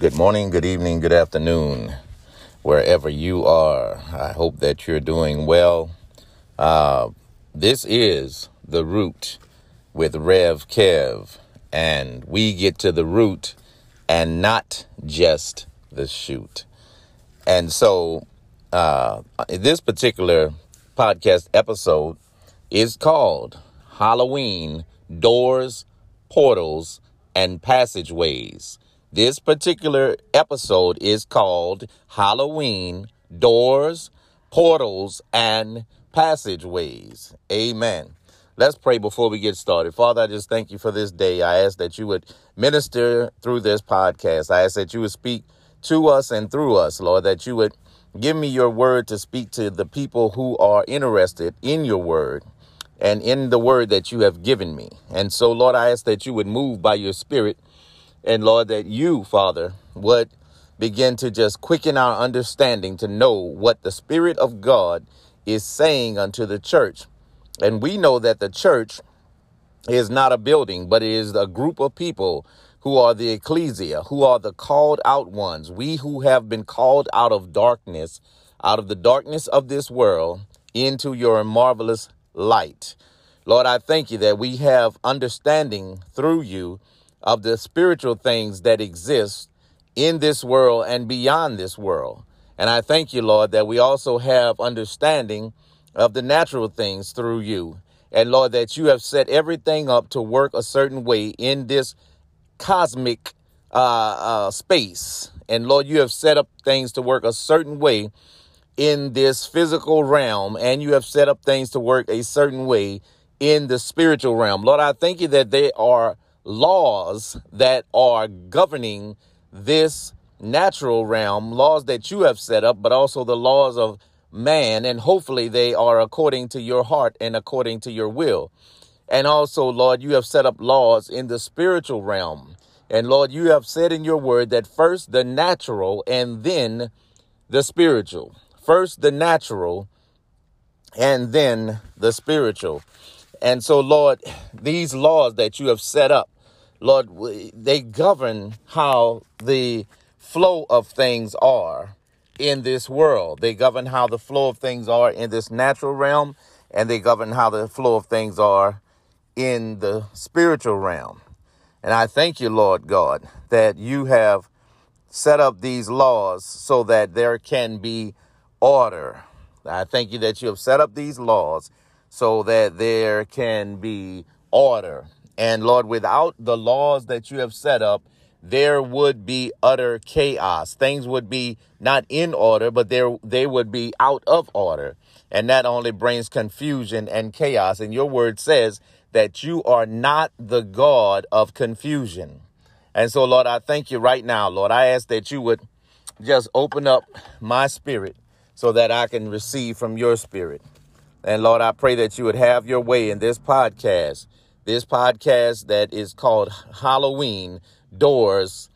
Good morning, good evening, good afternoon, wherever you are. I hope that you're doing well. Uh, this is The Root with Rev Kev, and we get to the root and not just the shoot. And so, uh, this particular podcast episode is called Halloween Doors, Portals, and Passageways. This particular episode is called Halloween Doors, Portals, and Passageways. Amen. Let's pray before we get started. Father, I just thank you for this day. I ask that you would minister through this podcast. I ask that you would speak to us and through us, Lord, that you would give me your word to speak to the people who are interested in your word and in the word that you have given me. And so, Lord, I ask that you would move by your spirit and Lord, that you, Father, would begin to just quicken our understanding to know what the Spirit of God is saying unto the church. And we know that the church is not a building, but it is a group of people who are the ecclesia, who are the called out ones. We who have been called out of darkness, out of the darkness of this world, into your marvelous light. Lord, I thank you that we have understanding through you of the spiritual things that exist in this world and beyond this world. And I thank you, Lord, that we also have understanding of the natural things through you. And Lord, that you have set everything up to work a certain way in this cosmic uh, uh, space. And Lord, you have set up things to work a certain way in this physical realm, and you have set up things to work a certain way in the spiritual realm. Lord, I thank you that they are laws that are governing this natural realm, laws that you have set up, but also the laws of man. And hopefully they are according to your heart and according to your will. And also, Lord, you have set up laws in the spiritual realm. And Lord, you have said in your word that first the natural and then the spiritual. First the natural and then the spiritual. And so, Lord, these laws that you have set up, Lord, they govern how the flow of things are in this world. They govern how the flow of things are in this natural realm, and they govern how the flow of things are in the spiritual realm. And I thank you, Lord God, that you have set up these laws so that there can be order. I thank you that you have set up these laws so that there can be order. And Lord, without the laws that you have set up, there would be utter chaos. Things would be not in order, but there they would be out of order. And that only brings confusion and chaos. And your word says that you are not the God of confusion. And so, Lord, I thank you right now, Lord. I ask that you would just open up my spirit so that I can receive from your spirit. And Lord, I pray that you would have your way in this podcast this podcast that is called Halloween Doors,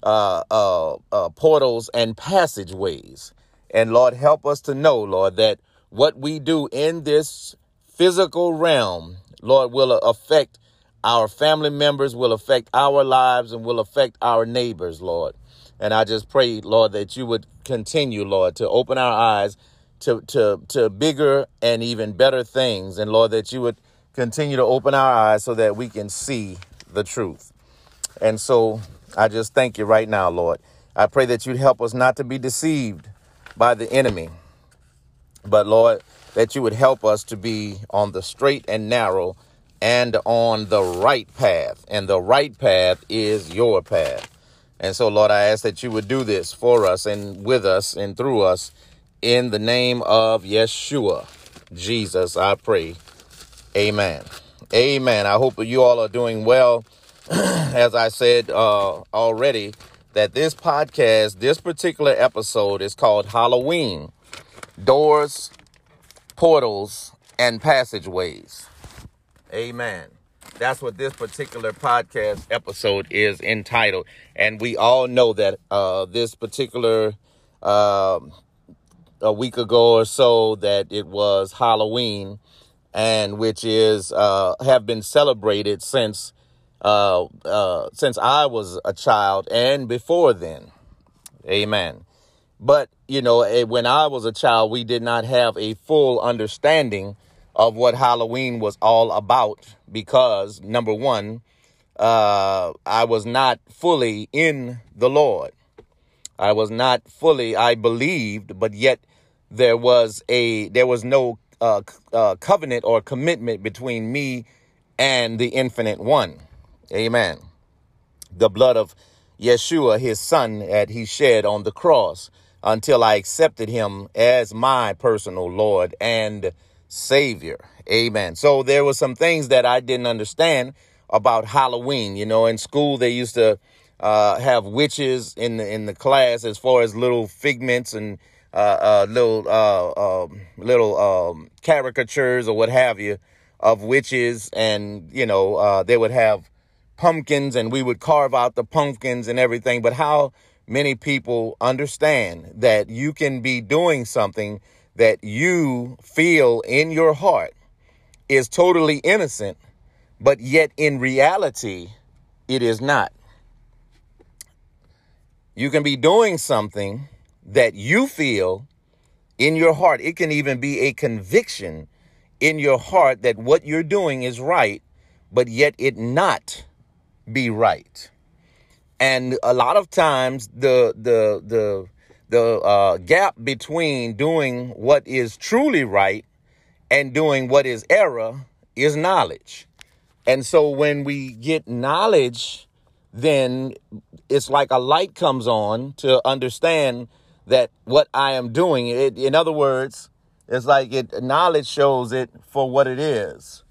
uh, uh, uh, Portals, and Passageways. And Lord, help us to know, Lord, that what we do in this physical realm, Lord, will affect our family members, will affect our lives, and will affect our neighbors, Lord. And I just pray, Lord, that you would continue, Lord, to open our eyes to, to, to bigger and even better things. And Lord, that you would continue to open our eyes so that we can see the truth. And so I just thank you right now, Lord. I pray that you'd help us not to be deceived by the enemy, but Lord, that you would help us to be on the straight and narrow and on the right path. And the right path is your path. And so, Lord, I ask that you would do this for us and with us and through us in the name of Yeshua, Jesus, I pray. Amen. Amen. I hope you all are doing well. As I said uh, already, that this podcast, this particular episode is called Halloween Doors, Portals, and Passageways. Amen. That's what this particular podcast episode is entitled. And we all know that uh, this particular uh, a week ago or so that it was Halloween and which is uh, have been celebrated since uh, uh, since I was a child and before then. Amen. But, you know, eh, when I was a child, we did not have a full understanding of what Halloween was all about because, number one, uh, I was not fully in the Lord. I was not fully, I believed, but yet there was a, there was no uh, uh, covenant or commitment between me and the infinite one. Amen. The blood of Yeshua, his son, that he shed on the cross until I accepted him as my personal Lord and Savior. Amen. So there were some things that I didn't understand about Halloween. You know, in school they used to uh, have witches in the in the class as far as little figments and uh, uh, little uh, um, little um, caricatures or what have you of witches, and you know uh, they would have pumpkins, and we would carve out the pumpkins and everything. But how many people understand that you can be doing something that you feel in your heart is totally innocent, but yet in reality, it is not. You can be doing something that you feel in your heart. It can even be a conviction in your heart that what you're doing is right, but yet it not be right. And a lot of times the the the the uh, gap between doing what is truly right and doing what is error is knowledge. And so when we get knowledge, then it's like a light comes on to understand that what I am doing, it, in other words, it's like it knowledge shows it for what it is.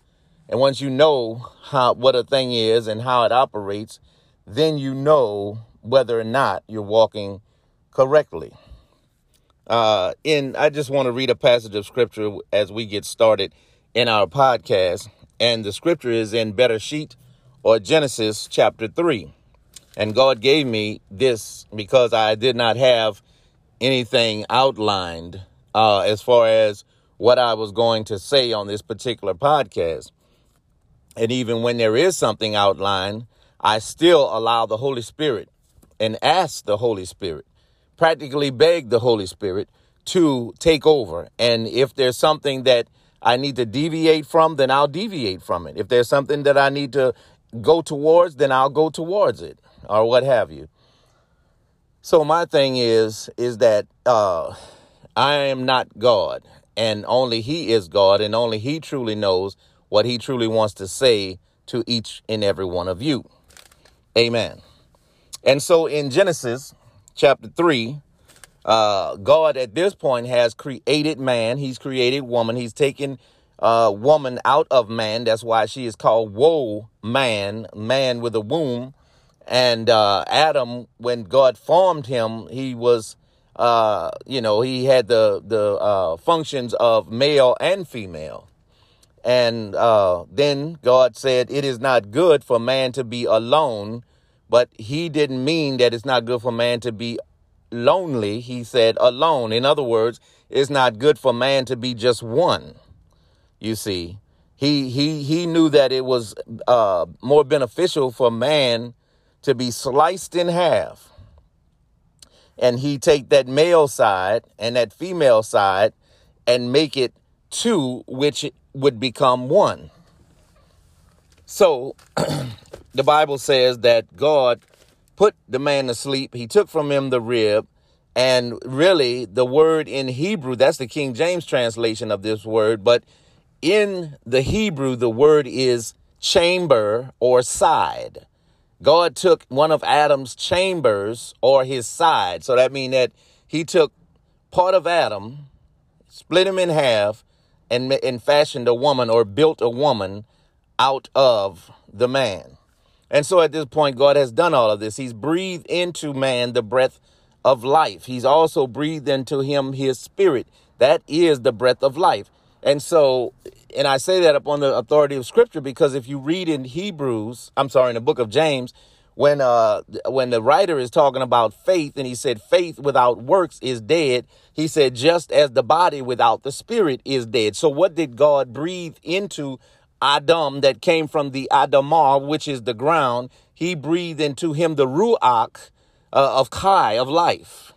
And once you know how what a thing is and how it operates, then you know whether or not you're walking correctly. Uh, in I just want to read a passage of scripture as we get started in our podcast, and the scripture is in Bereshit or Genesis chapter three. And God gave me this because I did not have anything outlined uh, as far as what I was going to say on this particular podcast. And even when there is something outlined, I still allow the Holy Spirit and ask the Holy Spirit, practically beg the Holy Spirit to take over. And if there's something that I need to deviate from, then I'll deviate from it. If there's something that I need to go towards, then I'll go towards it or what have you. So my thing is is that uh, I am not God, and only He is God, and only He truly knows what He truly wants to say to each and every one of you. Amen. And so in Genesis chapter three, uh, God at this point has created man. He's created woman. He's taken uh, woman out of man. That's why she is called woe man, man with a womb. And uh, Adam, when God formed him, he was, uh, you know, he had the the uh, functions of male and female. And uh, then God said, "It is not good for man to be alone." But He didn't mean that it's not good for man to be lonely. He said alone. In other words, it's not good for man to be just one. You see, he he he knew that it was uh, more beneficial for man to be sliced in half. And he take that male side and that female side and make it two, which would become one. So the Bible says that God put the man to sleep. He took from him the rib. And really, the word in Hebrew, that's the King James translation of this word. But in the Hebrew, the word is chamber or side. God took one of Adam's chambers or his side. So that means that he took part of Adam, split him in half, and, and fashioned a woman or built a woman out of the man. And so at this point, God has done all of this. He's breathed into man the breath of life. He's also breathed into him his spirit. That is the breath of life. And so, and I say that upon the authority of scripture because if you read in Hebrews, I'm sorry, in the book of James, when uh when the writer is talking about faith and he said faith without works is dead, he said just as the body without the spirit is dead. So what did God breathe into Adam that came from the Adamah, which is the ground, he breathed into him the Ruach uh, of Chai, of life.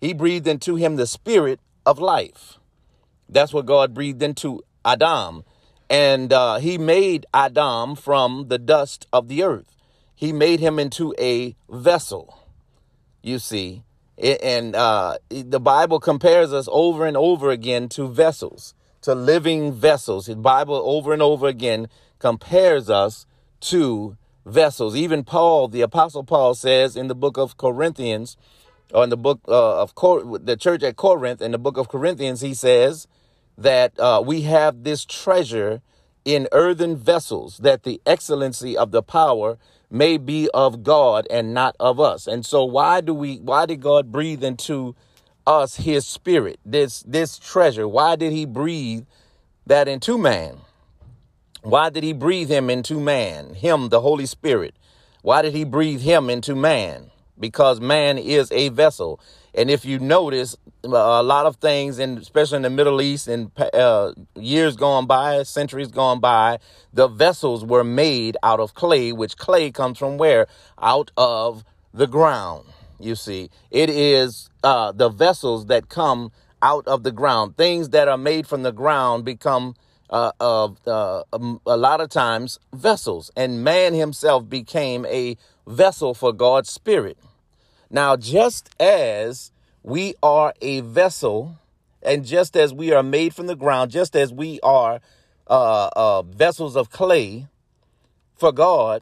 He breathed into him the spirit of life. That's what God breathed into Adam. And uh, he made Adam from the dust of the earth. He made him into a vessel, you see. And uh, the Bible compares us over and over again to vessels, to living vessels. The Bible over and over again compares us to vessels. Even Paul, the Apostle Paul, says in the book of Corinthians, or in the book uh, of Cor- the church at Corinth, in the book of Corinthians, he says that uh, we have this treasure in earthen vessels, that the excellency of the power may be of God and not of us. And so why do we why did God breathe into us his spirit, this this treasure? Why did he breathe that into man? Why did he breathe him into man? Him, the Holy Spirit. Why did he breathe him into man? Because man is a vessel. And if you notice, a lot of things, and especially in the Middle East, in uh, years gone by, centuries gone by, the vessels were made out of clay, which clay comes from where? Out of the ground. You see, it is uh, the vessels that come out of the ground. Things that are made from the ground become uh, uh, um, a lot of times vessels, and man himself became a vessel for God's spirit. Now, just as we are a vessel, and just as we are made from the ground, just as we are uh, uh, vessels of clay for God,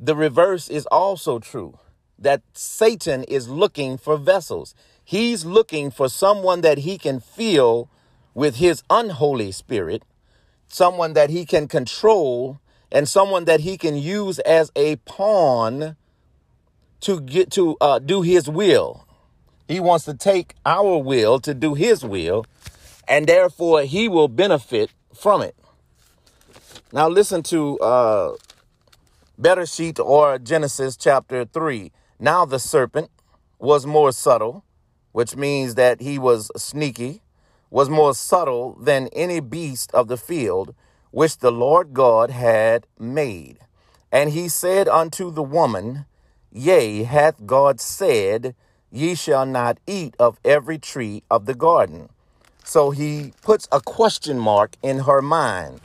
the reverse is also true. That Satan is looking for vessels. He's looking for someone that he can fill with his unholy spirit, someone that he can control, and someone that he can use as a pawn to get to uh, do his will. He wants to take our will to do his will, and therefore he will benefit from it. Now listen to uh, Bereshit or Genesis chapter 3. Now the serpent was more subtle, which means that he was sneaky, was more subtle than any beast of the field which the Lord God had made. And he said unto the woman, Yea, hath God said, Ye shall not eat of every tree of the garden. So he puts a question mark in her mind.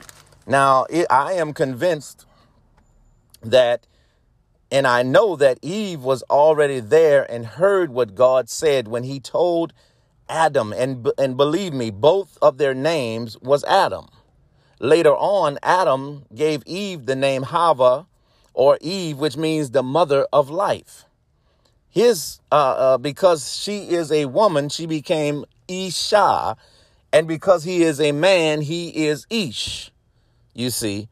Now, it, I am convinced that, and I know that Eve was already there and heard what God said when he told Adam, and, and believe me, both of their names was Adam. Later on, Adam gave Eve the name Hava, or Eve, which means the mother of life. His, uh, uh, because she is a woman, she became Isha, and because he is a man, he is Ish. You see.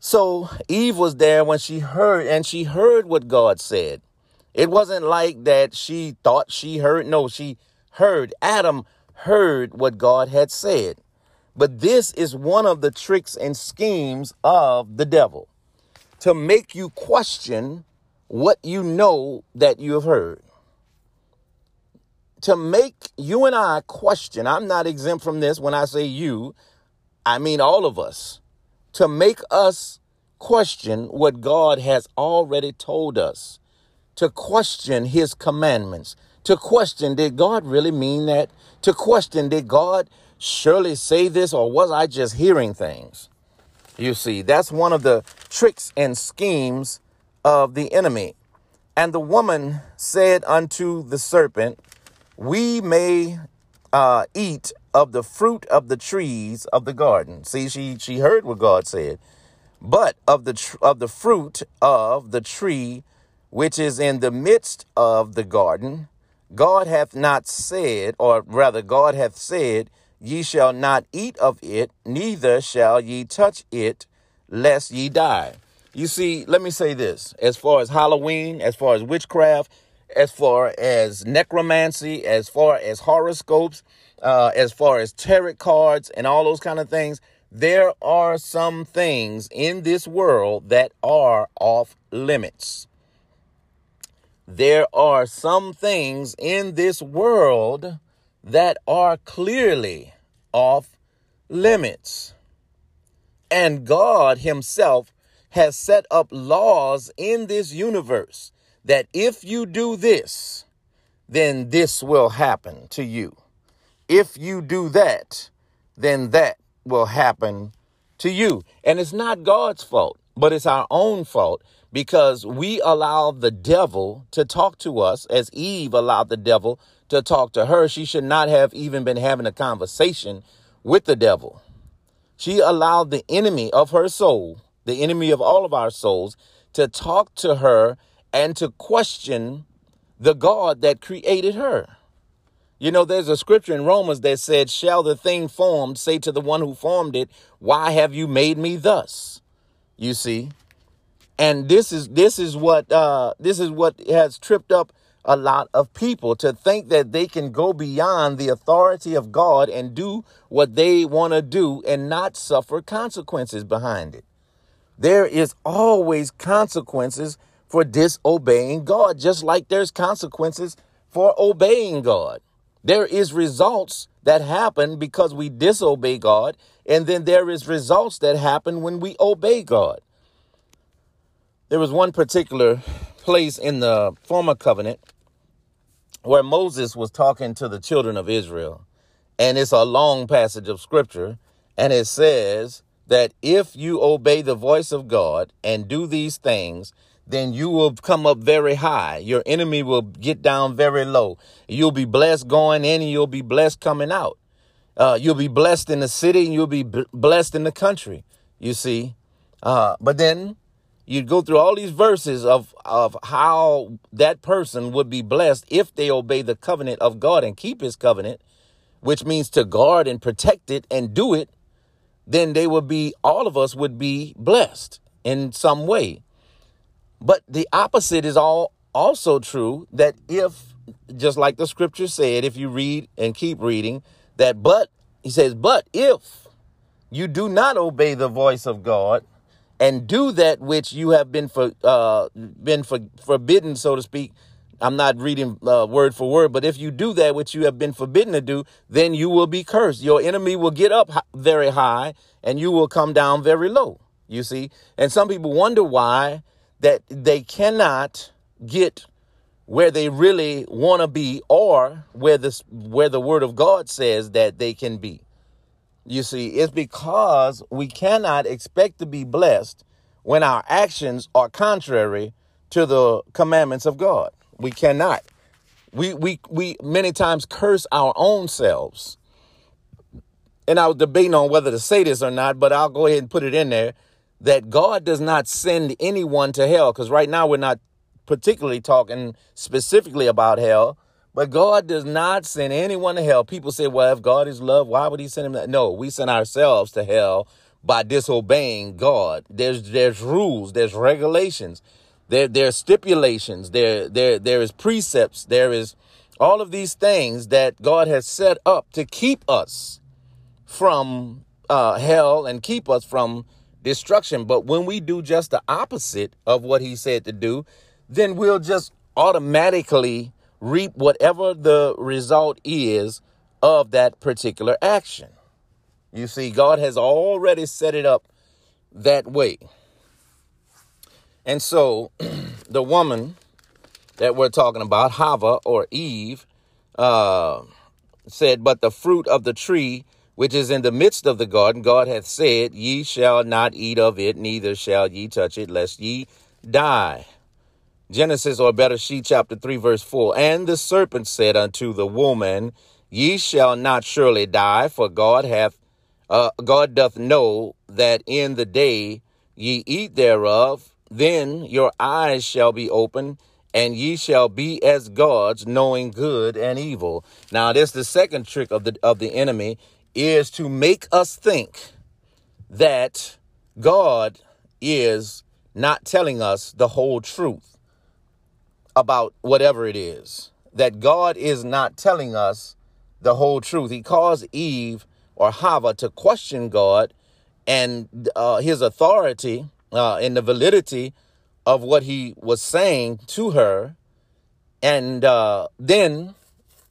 So Eve was there when she heard, and she heard what God said. It wasn't like that she thought she heard. No, she heard. Adam heard what God had said. But this is one of the tricks and schemes of the devil to make you question what you know that you have heard. To make you and I question, I'm not exempt from this when I say you, I mean all of us. To make us question what God has already told us. To question his commandments. To question, did God really mean that? To question, did God surely say this or was I just hearing things? You see, that's one of the tricks and schemes of the enemy. And the woman said unto the serpent, We may uh, eat of the fruit of the trees of the garden. See, she she heard what God said, but of the tr- of the fruit of the tree which is in the midst of the garden, God hath not said, or rather, God hath said, Ye shall not eat of it, neither shall ye touch it, lest ye die. You see, let me say this as far as Halloween, as far as witchcraft, as far as necromancy, as far as horoscopes, uh, as far as tarot cards and all those kind of things, there are some things in this world that are off limits. There are some things in this world that are clearly off limits. And God Himself has set up laws in this universe that if you do this, then this will happen to you. If you do that, then that will happen to you. And it's not God's fault, but it's our own fault because we allow the devil to talk to us as Eve allowed the devil to talk to her. She should not have even been having a conversation with the devil. She allowed the enemy of her soul, the enemy of all of our souls, to talk to her and to question the God that created her. You know, there's a scripture in Romans that said, Shall the thing formed say to the one who formed it, Why have you made me thus? You see? And this is this is what uh this is what has tripped up a lot of people to think that they can go beyond the authority of God and do what they want to do and not suffer consequences behind it. There is always consequences for disobeying God, just like there's consequences for obeying God. There is results that happen because we disobey God, and then there is results that happen when we obey God. There was one particular place in the former covenant where Moses was talking to the children of Israel, and it's a long passage of scripture, and it says that if you obey the voice of God and do these things, then you will come up very high. Your enemy will get down very low. You'll be blessed going in and you'll be blessed coming out. Uh, you'll be blessed in the city and you'll be b- blessed in the country, you see. Uh, but then you go through all these verses of, of how that person would be blessed if they obey the covenant of God and keep his covenant, which means to guard and protect it and do it. Then they would be, all of us would be blessed in some way. But the opposite is all also true that if, just like the scripture said, if you read and keep reading, that but, he says, but if you do not obey the voice of God and do that which you have been for, uh, been for, forbidden, so to speak, I'm not reading uh, word for word, but if you do that which you have been forbidden to do, then you will be cursed. Your enemy will get up very high and you will come down very low. You see? And some people wonder why that they cannot get where they really want to be or where this where the word of God says that they can be. You see, it's because we cannot expect to be blessed when our actions are contrary to the commandments of God. We cannot. We we we many times curse our own selves. And I was debating on whether to say this or not, but I'll go ahead and put it in there that God does not send anyone to hell, because right now we're not particularly talking specifically about hell, but God does not send anyone to hell. People say, well, if God is love, why would he send him that? No, we send ourselves to hell by disobeying God. There's there's rules, there's regulations, there there's stipulations, there there there is precepts, there is all of these things that God has set up to keep us from uh, hell and keep us from destruction. But when we do just the opposite of what he said to do, then we'll just automatically reap whatever the result is of that particular action. You see, God has already set it up that way. And so the woman that we're talking about, Hava or Eve, uh, said, But the fruit of the tree which is in the midst of the garden, God hath said, Ye shall not eat of it, neither shall ye touch it, lest ye die. Genesis, or Bereshit chapter 3, verse 4. And the serpent said unto the woman, Ye shall not surely die, for God hath uh, God doth know that in the day ye eat thereof, then your eyes shall be opened, and ye shall be as gods, knowing good and evil. Now, this the second trick of the of the enemy is to make us think that God is not telling us the whole truth about whatever it is. That God is not telling us the whole truth. He caused Eve or Hava to question God and uh, his authority uh, and the validity of what he was saying to her. And uh, then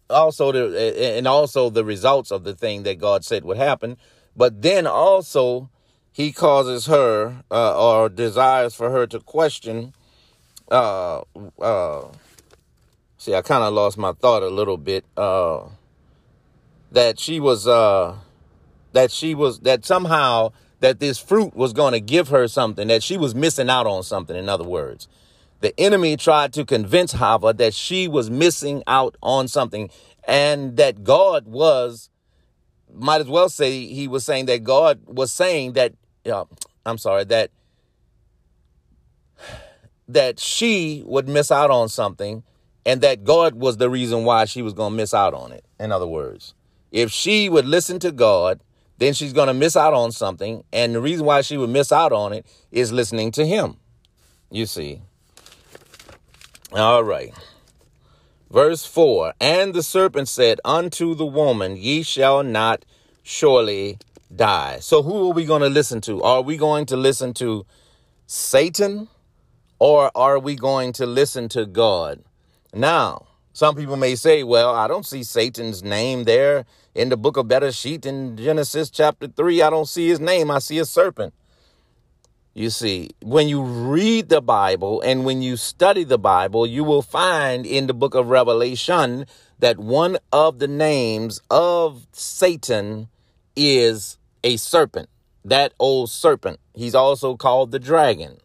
also the and also the results of the thing that God said would happen, but then also he causes her uh, or desires for her to question. Uh, uh, see, I kind of lost my thought a little bit. Uh, that she was, uh, that she was, that somehow that this fruit was going to give her something, that she was missing out on something, in other words. The enemy tried to convince Hava that she was missing out on something and that God was, might as well say, he was saying that God was saying that, uh, I'm sorry, that that she would miss out on something and that God was the reason why she was going to miss out on it. In other words, if she would listen to God then she's going to miss out on something. And the reason why she would miss out on it is listening to him. You see. All right. Verse 4 And the serpent said unto the woman, Ye shall not surely die. So who are we going to listen to? Are we going to listen to Satan or are we going to listen to God? Now, some people may say, well, I don't see Satan's name there in the book of Bereshit in Genesis chapter 3. I don't see his name. I see a serpent. You see, when you read the Bible and when you study the Bible, you will find in the book of Revelation that one of the names of Satan is a serpent. That old serpent. He's also called the dragon.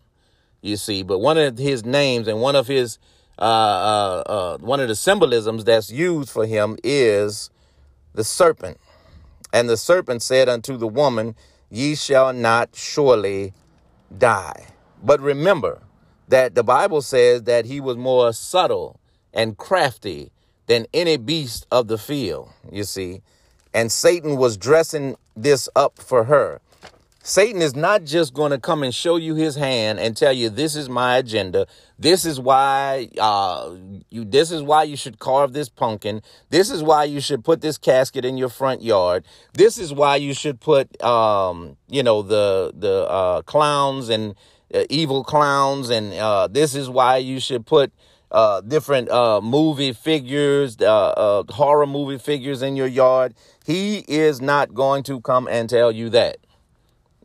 You see, but one of his names and one of his uh, uh, uh, one of the symbolisms that's used for him is the serpent. And the serpent said unto the woman, Ye shall not surely die. But remember that the Bible says that he was more subtle and crafty than any beast of the field, you see. And Satan was dressing this up for her. Satan is not just going to come and show you his hand and tell you this is my agenda. This is why uh, you. This is why you should carve this pumpkin. This is why you should put this casket in your front yard. This is why you should put, um, you know, the the uh, clowns and uh, evil clowns, and uh, this is why you should put uh, different uh, movie figures, horror movie figures in your yard. He is not going to come and tell you that.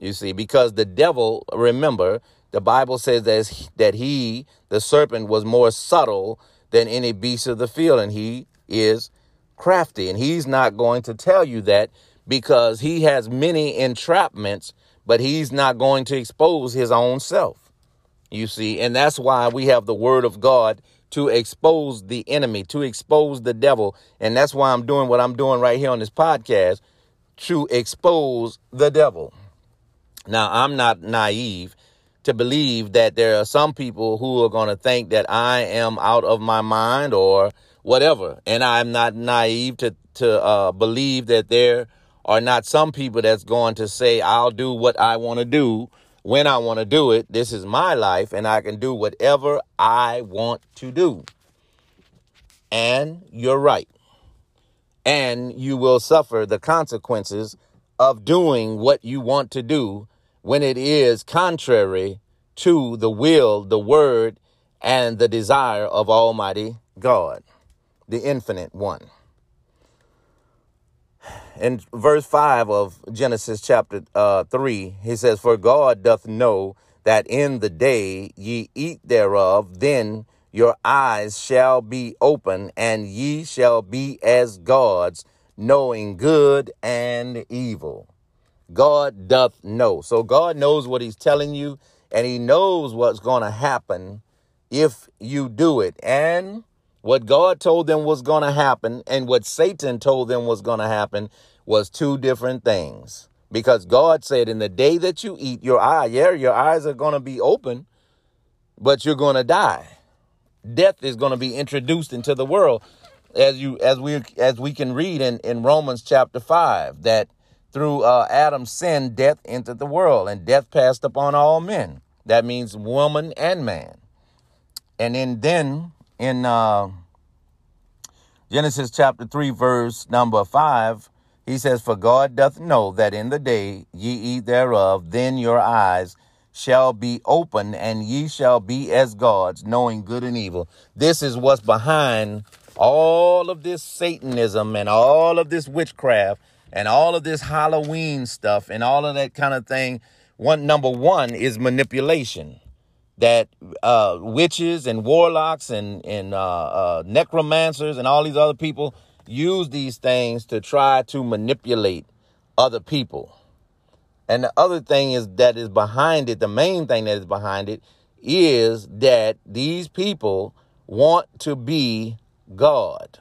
You see, because the devil, remember, the Bible says that, that he, the serpent, was more subtle than any beast of the field, and he is crafty. And he's not going to tell you that because he has many entrapments, but he's not going to expose his own self. You see, and that's why we have the word of God to expose the enemy, to expose the devil. And that's why I'm doing what I'm doing right here on this podcast to expose the devil. Now, I'm not naive to believe that there are some people who are going to think that I am out of my mind or whatever. And I'm not naive to, to uh, believe that there are not some people that's going to say, I'll do what I want to do when I want to do it. This is my life and I can do whatever I want to do. And you're right. And you will suffer the consequences of doing what you want to do when it is contrary to the will, the word, and the desire of Almighty God, the infinite one. In verse 5 of Genesis chapter uh, 3, he says, For God doth know that in the day ye eat thereof, then your eyes shall be open, and ye shall be as gods, knowing good and evil. God doth know. So God knows what he's telling you and he knows what's going to happen if you do it. And what God told them was going to happen and what Satan told them was going to happen was two different things. Because God said, in the day that you eat, your eye, yeah, your eyes are going to be open, but you're going to die. Death is going to be introduced into the world. As you as we as we can read in, in Romans chapter 5 that through uh, Adam's sin, death entered the world, and death passed upon all men. That means woman and man. And then, then in uh, Genesis chapter 3, verse number 5, he says, For God doth know that in the day ye eat thereof, then your eyes shall be open, and ye shall be as gods, knowing good and evil. This is what's behind all of this Satanism and all of this witchcraft and all of this Halloween stuff and all of that kind of thing one number one is manipulation that uh, witches and warlocks and and uh, uh, necromancers and all these other people use these things to try to manipulate other people. And the other thing is that is behind it. The main thing that is behind it is that these people want to be God,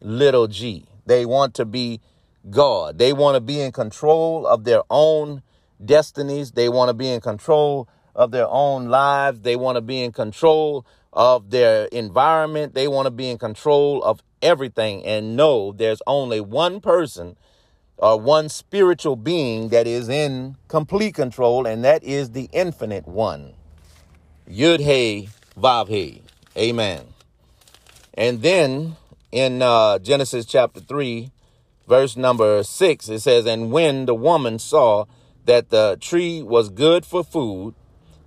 little g. They want to be God. They want to be in control of their own destinies. They want to be in control of their own lives. They want to be in control of their environment. They want to be in control of everything and know there's only one person or one spiritual being that is in complete control, and that is the infinite one. Yud He Vav He. Amen. And then in uh, Genesis chapter 3, verse number 6, it says, And when the woman saw that the tree was good for food,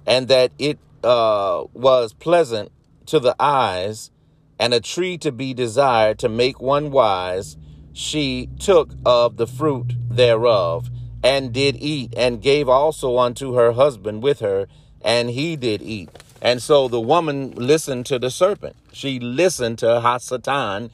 and that it uh, was pleasant to the eyes, and a tree to be desired to make one wise, she took of the fruit thereof, and did eat, and gave also unto her husband with her, and he did eat. And so the woman listened to the serpent. She listened to Hasatan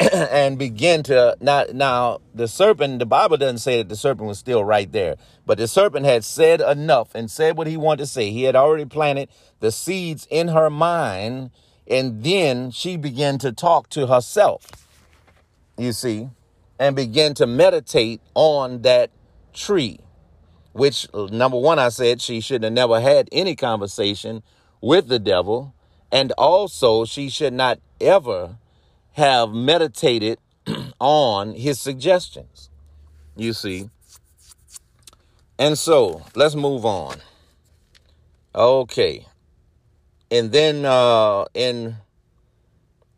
and begin to not now the serpent the bible doesn't say that the serpent was still right there but the serpent had said enough and said what he wanted to say. He had already planted the seeds in her mind and then she began to talk to herself you see and began to meditate on that tree which number one i said she should have never had any conversation with the devil and also she should not ever have meditated on his suggestions. You see. And so let's move on. Okay. And then uh in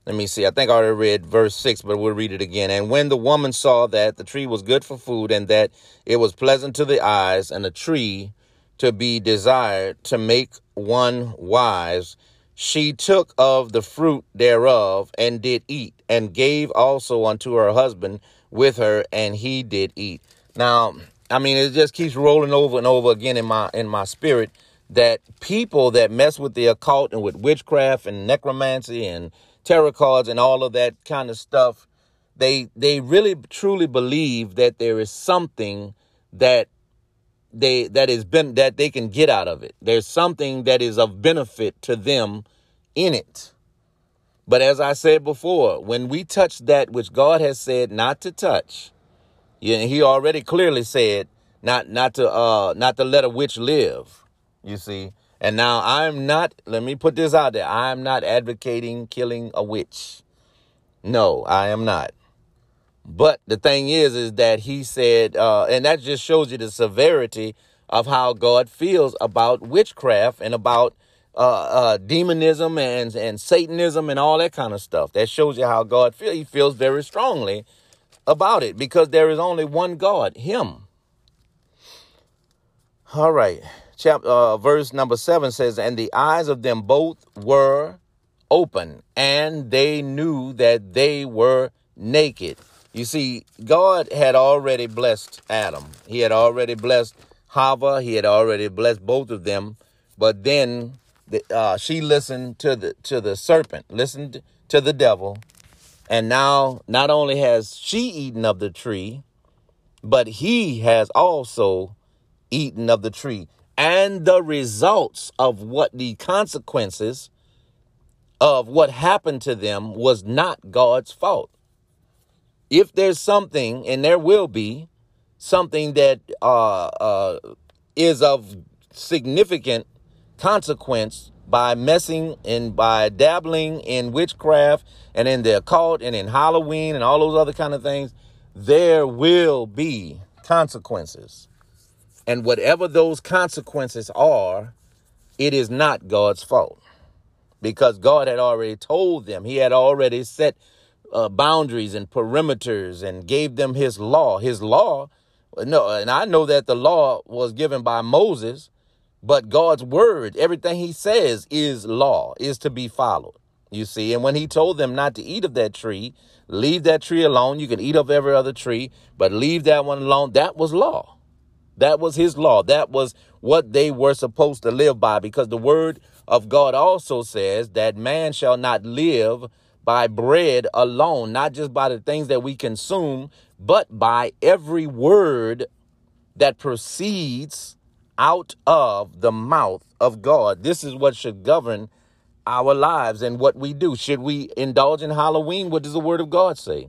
let me see, I think I already read verse 6, but we'll read it again. And when the woman saw that the tree was good for food and that it was pleasant to the eyes and a tree to be desired to make one wise, she took of the fruit thereof and did eat, and gave also unto her husband with her, and he did eat. Now, I mean, it just keeps rolling over and over again in my in my spirit that people that mess with the occult and with witchcraft and necromancy and tarot cards and all of that kind of stuff, they they really truly believe that there is something that they that is been that they can get out of it. There's something that is of benefit to them in it. But as I said before, when we touch that which God has said not to touch, yeah, he already clearly said not not to uh not to let a witch live. You see, and now I'm not. Let me put this out there. I'm not advocating killing a witch. No, I am not. But the thing is, is that he said, uh, and that just shows you the severity of how God feels about witchcraft and about uh, uh, demonism and, and Satanism and all that kind of stuff. That shows you how God feels. He feels very strongly about it because there is only one God, Him. All right. Chapter, uh, verse number seven says, And the eyes of them both were open, and they knew that they were naked. You see, God had already blessed Adam. He had already blessed Hava. He had already blessed both of them. But then the, uh, she listened to the to the serpent, listened to the devil, and now not only has she eaten of the tree, but he has also eaten of the tree. And the results of what the consequences of what happened to them was not God's fault if there's something, and there will be something that uh, uh, is of significant consequence by messing and by dabbling in witchcraft and in the occult and in Halloween and all those other kind of things, there will be consequences. And whatever those consequences are, it is not God's fault because God had already told them. He had already set uh, boundaries and perimeters and gave them his law. His law, no, and I know that the law was given by Moses, but God's word, everything he says is law, is to be followed. You see, and when he told them not to eat of that tree, leave that tree alone. You can eat of every other tree, but leave that one alone. That was law. That was his law. That was what they were supposed to live by because the word of God also says that man shall not live by bread alone, not just by the things that we consume, but by every word that proceeds out of the mouth of God. This is what should govern our lives and what we do. Should we indulge in Halloween? What does the word of God say?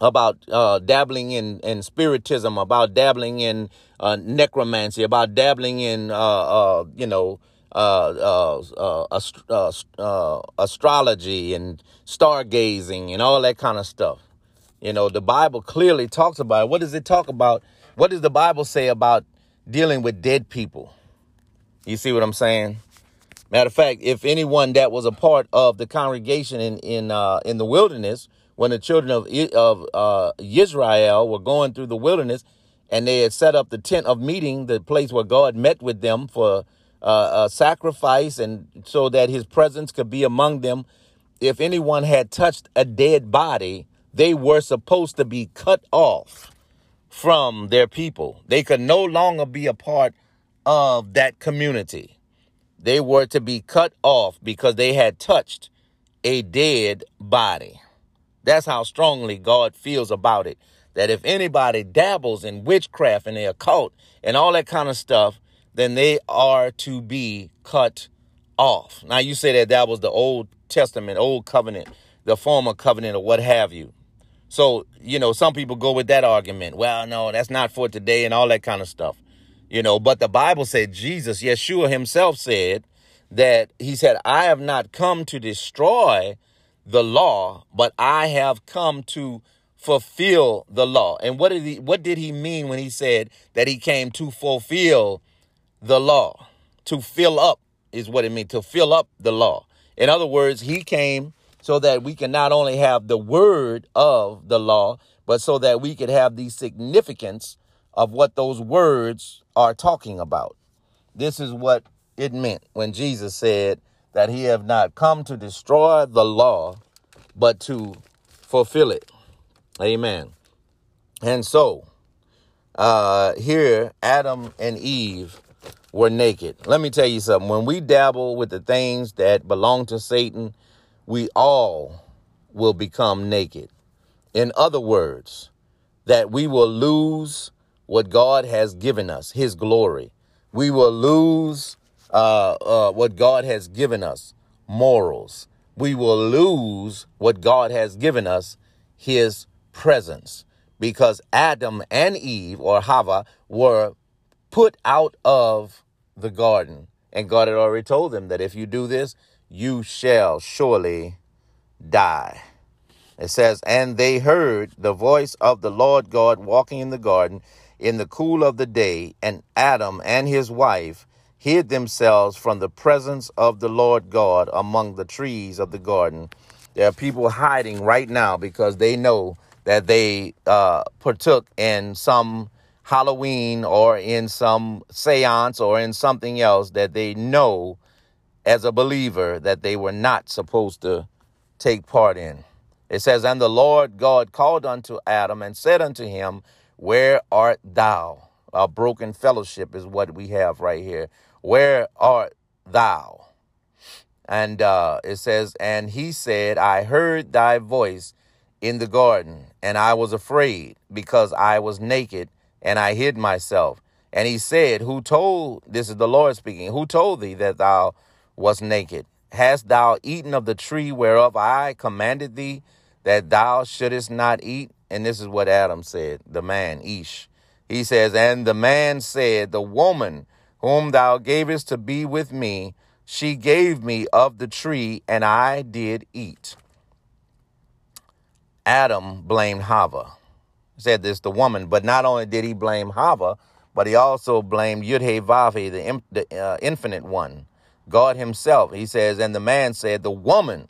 About uh, dabbling in, in spiritism, about dabbling in uh, necromancy, about dabbling in, uh, uh you know, Uh, uh, uh, ast- astrology and stargazing and all that kind of stuff. You know, the Bible clearly talks about it. What does it talk about? What does the Bible say about dealing with dead people? You see what I'm saying? Matter of fact, if anyone that was a part of the congregation in in uh, in the wilderness, when the children of of uh, Israel were going through the wilderness, and they had set up the tent of meeting, the place where God met with them for uh, a sacrifice, and so that His presence could be among them. If anyone had touched a dead body, they were supposed to be cut off from their people. They could no longer be a part of that community. They were to be cut off because they had touched a dead body. That's how strongly God feels about it. That if anybody dabbles in witchcraft and the occult and all that kind of stuff, then they are to be cut off. Now, you say that that was the Old Testament, Old Covenant, the former covenant, or what have you. So, you know, some people go with that argument. Well, no, that's not for today and all that kind of stuff. You know, but the Bible said Jesus, Yeshua himself said that he said, I have not come to destroy the law, but I have come to fulfill the law. And what did he what did he mean when he said that he came to fulfill the law? To fill up is what it means, to fill up the law. In other words, he came so that we can not only have the word of the law, but so that we could have the significance of what those words are talking about. This is what it meant when Jesus said that he have not come to destroy the law, but to fulfill it. Amen. And so, uh, here, Adam and Eve were naked. Let me tell you something. When we dabble with the things that belong to Satan, we all will become naked. In other words, that we will lose what God has given us, his glory. We will lose uh, uh, what God has given us, morals. We will lose what God has given us, his presence. Because Adam and Eve, or Hava, were put out of the garden. And God had already told them that if you do this, you shall surely die. It says, And they heard the voice of the Lord God walking in the garden in the cool of the day, and Adam and his wife hid themselves from the presence of the Lord God among the trees of the garden. There are people hiding right now because they know that they uh, partook in some Halloween or in some seance or in something else that they know as a believer that they were not supposed to take part in. It says, And the Lord God called unto Adam and said unto him, Where art thou? A broken fellowship is what we have right here. Where art thou? And uh, it says, And he said, I heard thy voice in the garden, and I was afraid because I was naked and I hid myself. And he said, Who told, this is the Lord speaking, who told thee that thou wast naked? Hast thou eaten of the tree whereof I commanded thee that thou shouldest not eat? And this is what Adam said, the man, Ish. He says, And the man said, The woman whom thou gavest to be with me, she gave me of the tree, and I did eat. Adam blamed Hava. Said this, the woman, but not only did he blame Hava, but he also blamed Yud-He the, the uh, infinite one, God himself. He says, and the man said, the woman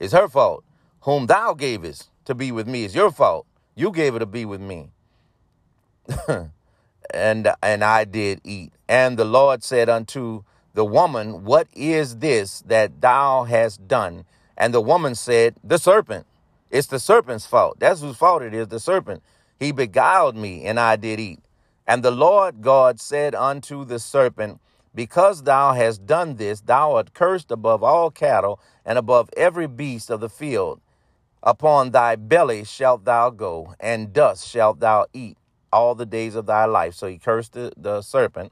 is her fault, whom thou gavest to be with me is your fault. You gave her to be with me. and and I did eat. And the Lord said unto the woman, What is this that thou hast done? And the woman said, The serpent. It's the serpent's fault. That's whose fault it is, the serpent. He beguiled me, and I did eat. And the Lord God said unto the serpent, Because thou hast done this, thou art cursed above all cattle and above every beast of the field. Upon thy belly shalt thou go, and dust shalt thou eat all the days of thy life. So he cursed the, the serpent.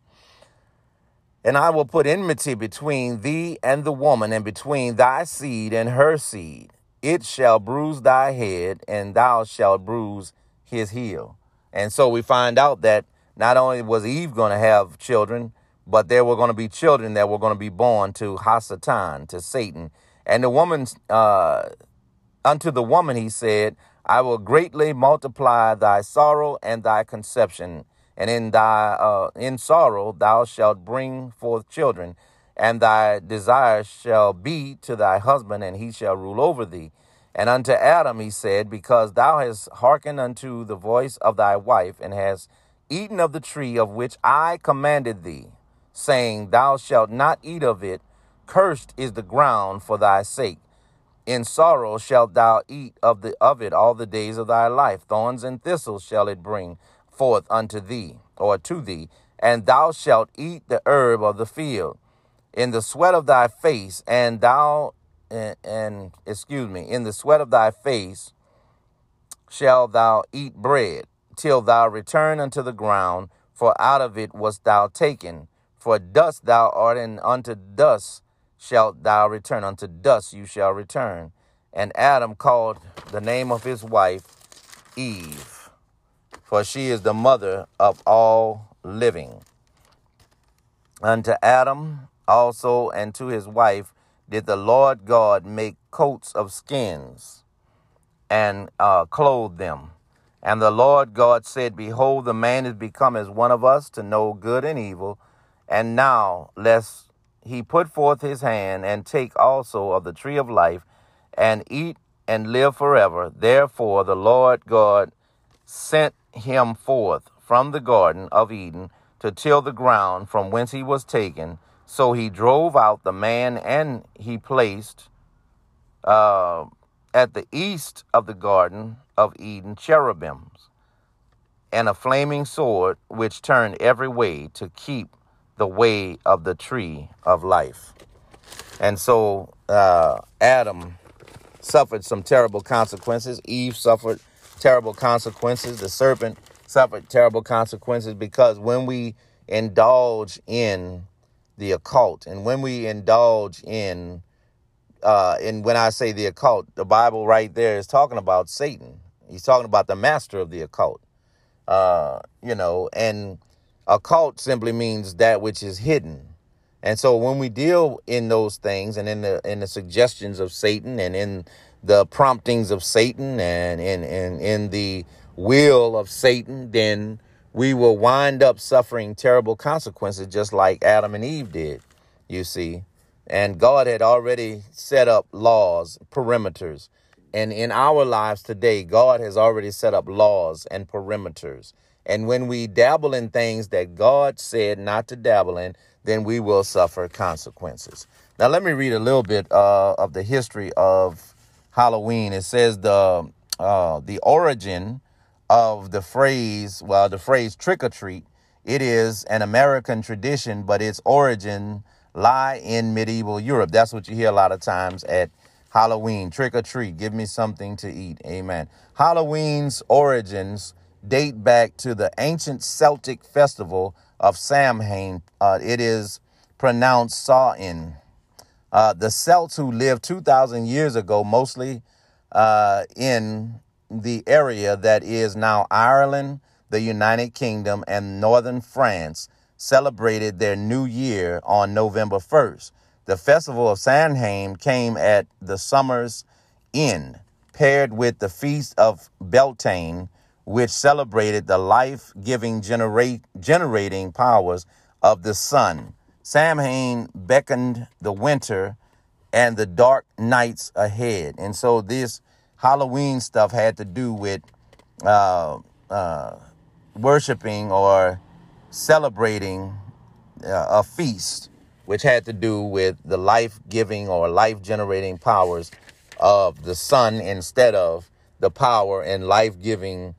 And I will put enmity between thee and the woman, and between thy seed and her seed. It shall bruise thy head, and thou shalt bruise his heel. And so we find out that not only was Eve going to have children, but there were going to be children that were going to be born to Ha-Satan, to Satan. And the woman, uh, unto the woman, he said, I will greatly multiply thy sorrow and thy conception and in thy uh, in sorrow thou shalt bring forth children, and thy desire shall be to thy husband, and he shall rule over thee. And unto Adam he said, Because thou hast hearkened unto the voice of thy wife, and hast eaten of the tree of which I commanded thee, saying, Thou shalt not eat of it, cursed is the ground for thy sake. In sorrow shalt thou eat of the of it all the days of thy life. Thorns and thistles shall it bring forth unto thee, or to thee, and thou shalt eat the herb of the field in the sweat of thy face, and thou and, excuse me, in the sweat of thy face shalt thou eat bread, till thou return unto the ground, for out of it wast thou taken. For dust thou art, and unto dust shalt thou return. Unto dust you shall return. And Adam called the name of his wife Eve for she is the mother of all living. Unto Adam also and to his wife did the Lord God make coats of skins and uh, clothe them. And the Lord God said, Behold, the man is become as one of us to know good and evil. And now, lest he put forth his hand and take also of the tree of life and eat and live forever. Therefore, the Lord God sent him forth from the Garden of Eden to till the ground from whence he was taken. So he drove out the man, and he placed uh, at the east of the Garden of Eden cherubims and a flaming sword which turned every way to keep the way of the tree of life. And so uh, Adam suffered some terrible consequences. Eve suffered terrible consequences. The serpent suffered terrible consequences because when we indulge in the occult and when we indulge in uh and when I say the occult, the Bible right there is talking about Satan. He's talking about the master of the occult. Uh, you know, and occult simply means that which is hidden. And so when we deal in those things and in the in the suggestions of Satan and in the promptings of Satan and in, in, in the will of Satan, then we will wind up suffering terrible consequences just like Adam and Eve did, you see. And God had already set up laws, perimeters. And in our lives today, God has already set up laws and perimeters. And when we dabble in things that God said not to dabble in, then we will suffer consequences. Now, let me read a little bit uh, of the history of Halloween. It says the uh, the origin of the phrase, well, the phrase trick or treat. It is an American tradition, but its origin lie in medieval Europe. That's what you hear a lot of times at Halloween. Trick or treat, give me something to eat. Amen. Halloween's origins date back to the ancient Celtic festival of Samhain. Uh, it is pronounced Samhain. Uh, the Celts who lived 2,000 years ago, mostly uh, in the area that is now Ireland, the United Kingdom, and northern France, celebrated their new year on November 1st. The festival of Samhain came at the summer's end, paired with the feast of Beltane, which celebrated the life giving generate, generating powers of the sun. Samhain beckoned the winter and the dark nights ahead. And so this Halloween stuff had to do with uh, uh, worshiping or celebrating uh, a feast, which had to do with the life giving or life generating powers of the sun instead of the power and life giving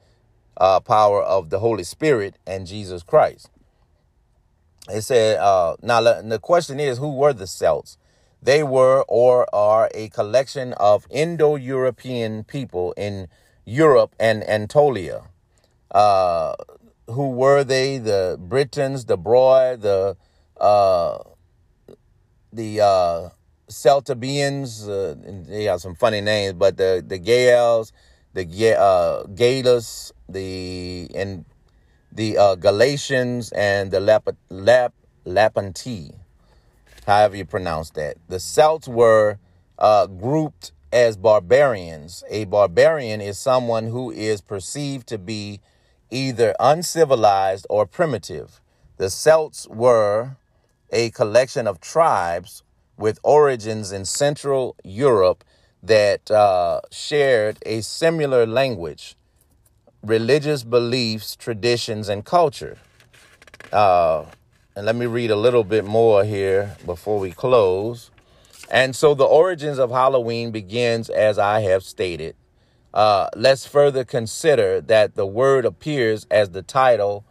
uh, power of the Holy Spirit and Jesus Christ. It said, uh, now the question is, who were the Celts? They were or are a collection of Indo European people in Europe and Anatolia. Uh, who were they? The Britons, the Broy, the uh, the uh, Celtibians. Uh, they have some funny names, but the the Gaels, the uh, Galus, the and the uh, Galatians, and the Lap Lap Lapanti, however you pronounce that. The Celts were uh, grouped as barbarians. A barbarian is someone who is perceived to be either uncivilized or primitive. The Celts were a collection of tribes with origins in Central Europe that uh, shared a similar language, religious beliefs, traditions, and culture. Uh, and let me read a little bit more here before we close. And so the origins of Halloween begins as I have stated uh, let's further consider that the word appears as the title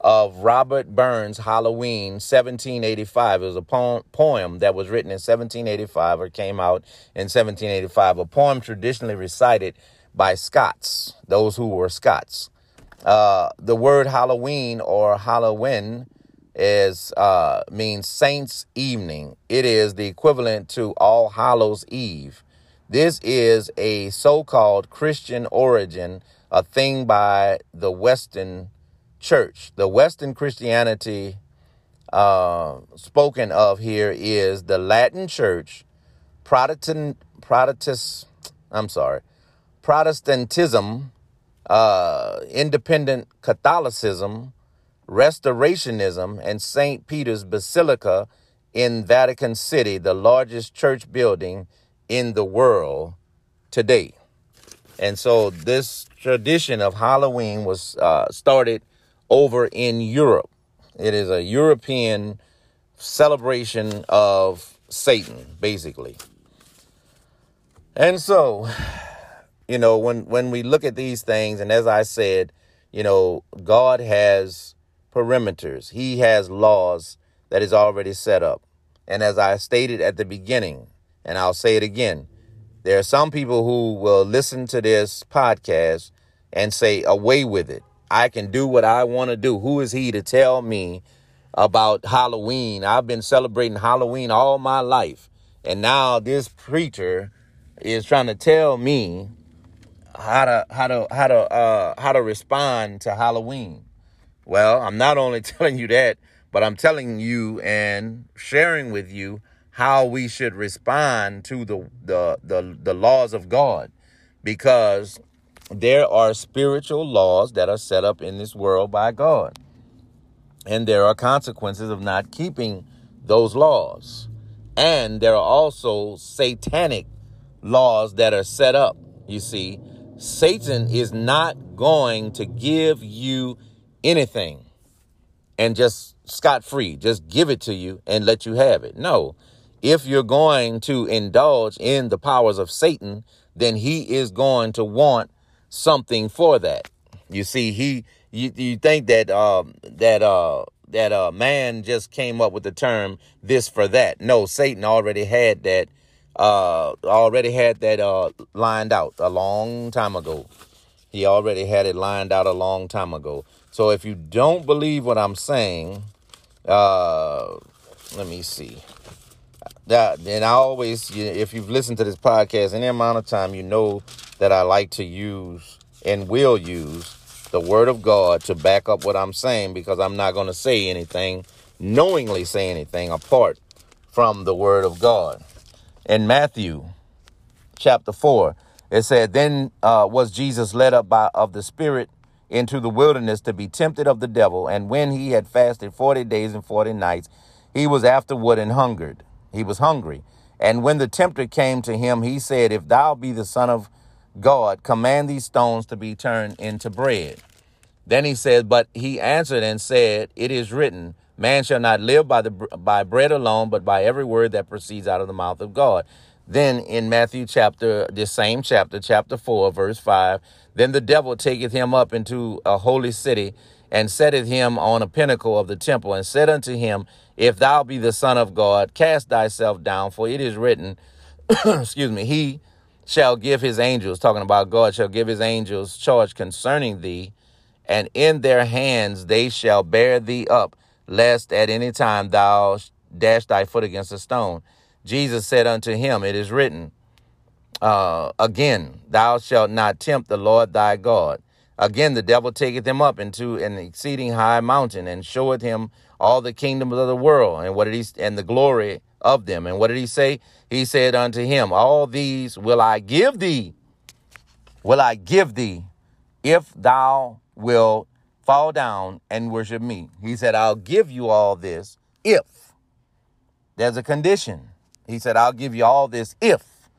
of Robert Burns' Halloween 1785. It was a poem, poem that was written in 1785 or came out in 1785, a poem traditionally recited by Scots, those who were Scots. Uh, the word Halloween or Halloween is uh, means Saints' Evening. It is the equivalent to All Hallows Eve. This is a so called Christian origin, a thing by the Western church. The Western Christianity uh, spoken of here is the Latin Church, Protestant, Protestant, I'm sorry, Protestantism, uh, Independent Catholicism, Restorationism, and St. Peter's Basilica in Vatican City, the largest church building in the world today. And so this tradition of Halloween was uh, started over in Europe. It is a European celebration of Satan, basically. And so, you know, when when we look at these things, and as I said, you know, God has perimeters. He has laws that is already set up. And as I stated at the beginning, and I'll say it again. There are some people who will listen to this podcast and say, away with it. I can do what I want to do. Who is he to tell me about Halloween? I've been celebrating Halloween all my life. And now this preacher is trying to tell me how to how to how to uh how to respond to Halloween. Well, I'm not only telling you that, but I'm telling you and sharing with you how we should respond to the, the, the, the laws of God because there are spiritual laws that are set up in this world by God. And there are consequences of not keeping those laws. And there are also satanic laws that are set up. You see, Satan is not going to give you anything and just scot free, just give it to you and let you have it. No, if you're going to indulge in the powers of Satan, then he is going to want something for that. You see, he you, you think that um that uh that uh man just came up with the term this for that. No, Satan already had that uh already had that uh lined out a long time ago. He already had it lined out a long time ago. So if you don't believe what I'm saying, uh let me see that and I always, if you've listened to this podcast any amount of time, you know that I like to use and will use the word of God to back up what I'm saying because I'm not going to say anything, knowingly say anything apart from the word of God. In Matthew chapter 4, it said, Then uh, was Jesus led up by of the Spirit into the wilderness to be tempted of the devil. And when he had fasted 40 days and 40 nights, he was afterward and hungered. He was hungry. And when the tempter came to him, he said, If thou be the Son of God, command these stones to be turned into bread. Then he said, But he answered and said, It is written, Man shall not live by the by bread alone, but by every word that proceeds out of the mouth of God. Then in Matthew chapter, the same chapter, chapter 4, verse 5, then the devil taketh him up into a holy city and setteth him on a pinnacle of the temple and said unto him, If thou be the Son of God, cast thyself down, for it is written, excuse me, he shall give his angels, talking about God, shall give his angels charge concerning thee, and in their hands they shall bear thee up, lest at any time thou dash thy foot against a stone. Jesus said unto him, It is written, uh, again, thou shalt not tempt the Lord thy God. Again, the devil taketh him up into an exceeding high mountain and showeth him all the kingdoms of the world and what did he and the glory of them. And what did he say? He said unto him, All these will I give thee, will I give thee, if thou will fall down and worship me. He said, I'll give you all this if there's a condition. He said, I'll give you all this if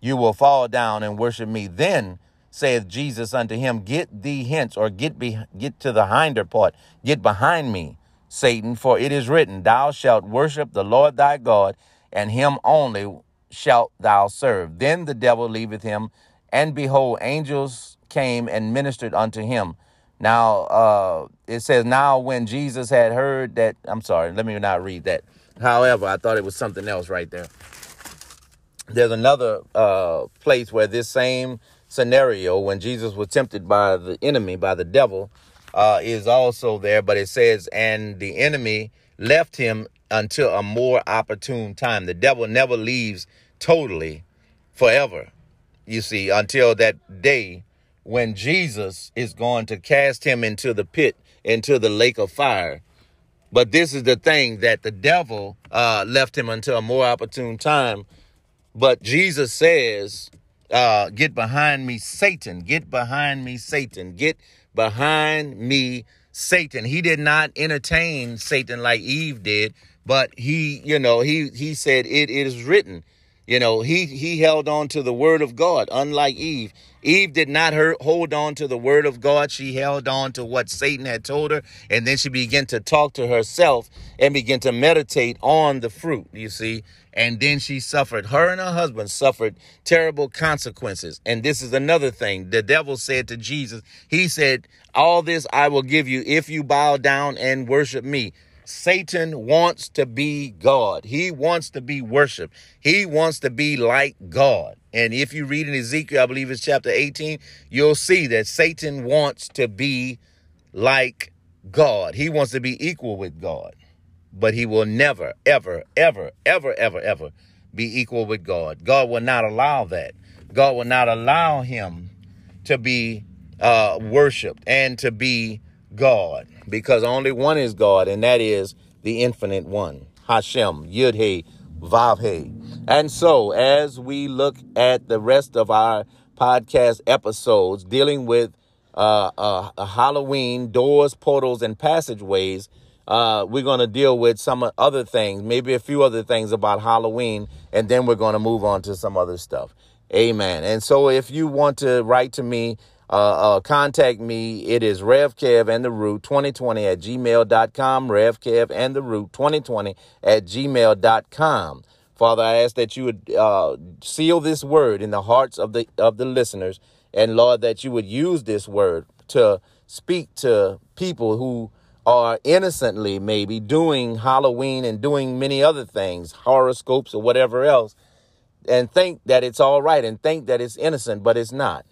you will fall down and worship me. Then saith Jesus unto him, Get thee hence, or get be get to the hinder part, get behind me, Satan, for it is written, Thou shalt worship the Lord thy God, and him only shalt thou serve. Then the devil leaveth him, and behold, angels came and ministered unto him. Now uh, it says, Now when Jesus had heard that, I'm sorry, let me not read that. However, I thought it was something else right there. There's another uh, place where this same scenario when Jesus was tempted by the enemy, by the devil, uh, is also there. But it says, and the enemy left him until a more opportune time. The devil never leaves totally forever, you see, until that day when Jesus is going to cast him into the pit, into the lake of fire. But this is the thing that the devil uh, left him until a more opportune time. But Jesus says uh, get behind me, Satan. Get behind me, Satan. Get behind me, Satan. He did not entertain Satan like Eve did, but he, you know, he he said it, it is written. You know, he he held on to the word of God, unlike Eve. Eve did not hold on to the word of God. She held on to what Satan had told her, and then she began to talk to herself and begin to meditate on the fruit. You see, and then she suffered. Her and her husband suffered terrible consequences. And this is another thing. The devil said to Jesus, He said, All this I will give you if you bow down and worship me. Satan wants to be God. He wants to be worshiped. He wants to be like God. And if you read in Ezekiel, I believe it's chapter 18, you'll see that Satan wants to be like God. He wants to be equal with God but he will never, ever, ever, ever, ever, ever be equal with God. God will not allow that. God will not allow him to be uh, worshiped and to be God because only one is God, and that is the infinite one, Hashem, Yud-He, Vav-He. And so, as we look at the rest of our podcast episodes dealing with uh, uh, Halloween doors, portals, and passageways, uh, we're going to deal with some other things, maybe a few other things about Halloween, and then we're going to move on to some other stuff. Amen. And so if you want to write to me, uh, uh, contact me. It is RevKev and the Root 2020 at gmail.com. RevKev and the Root 2020 at gmail.com. Father, I ask that you would uh, seal this word in the hearts of the of the listeners, and Lord, that you would use this word to speak to people who are innocently maybe doing Halloween and doing many other things, horoscopes or whatever else, and think that it's all right and think that it's innocent, but it's not.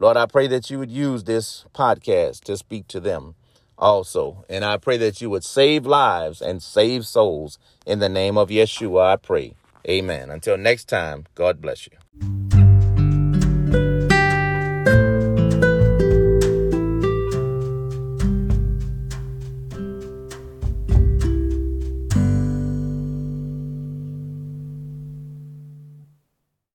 Lord, I pray that you would use this podcast to speak to them also. And I pray that you would save lives and save souls. In the name of Yeshua, I pray. Amen. Until next time, God bless you.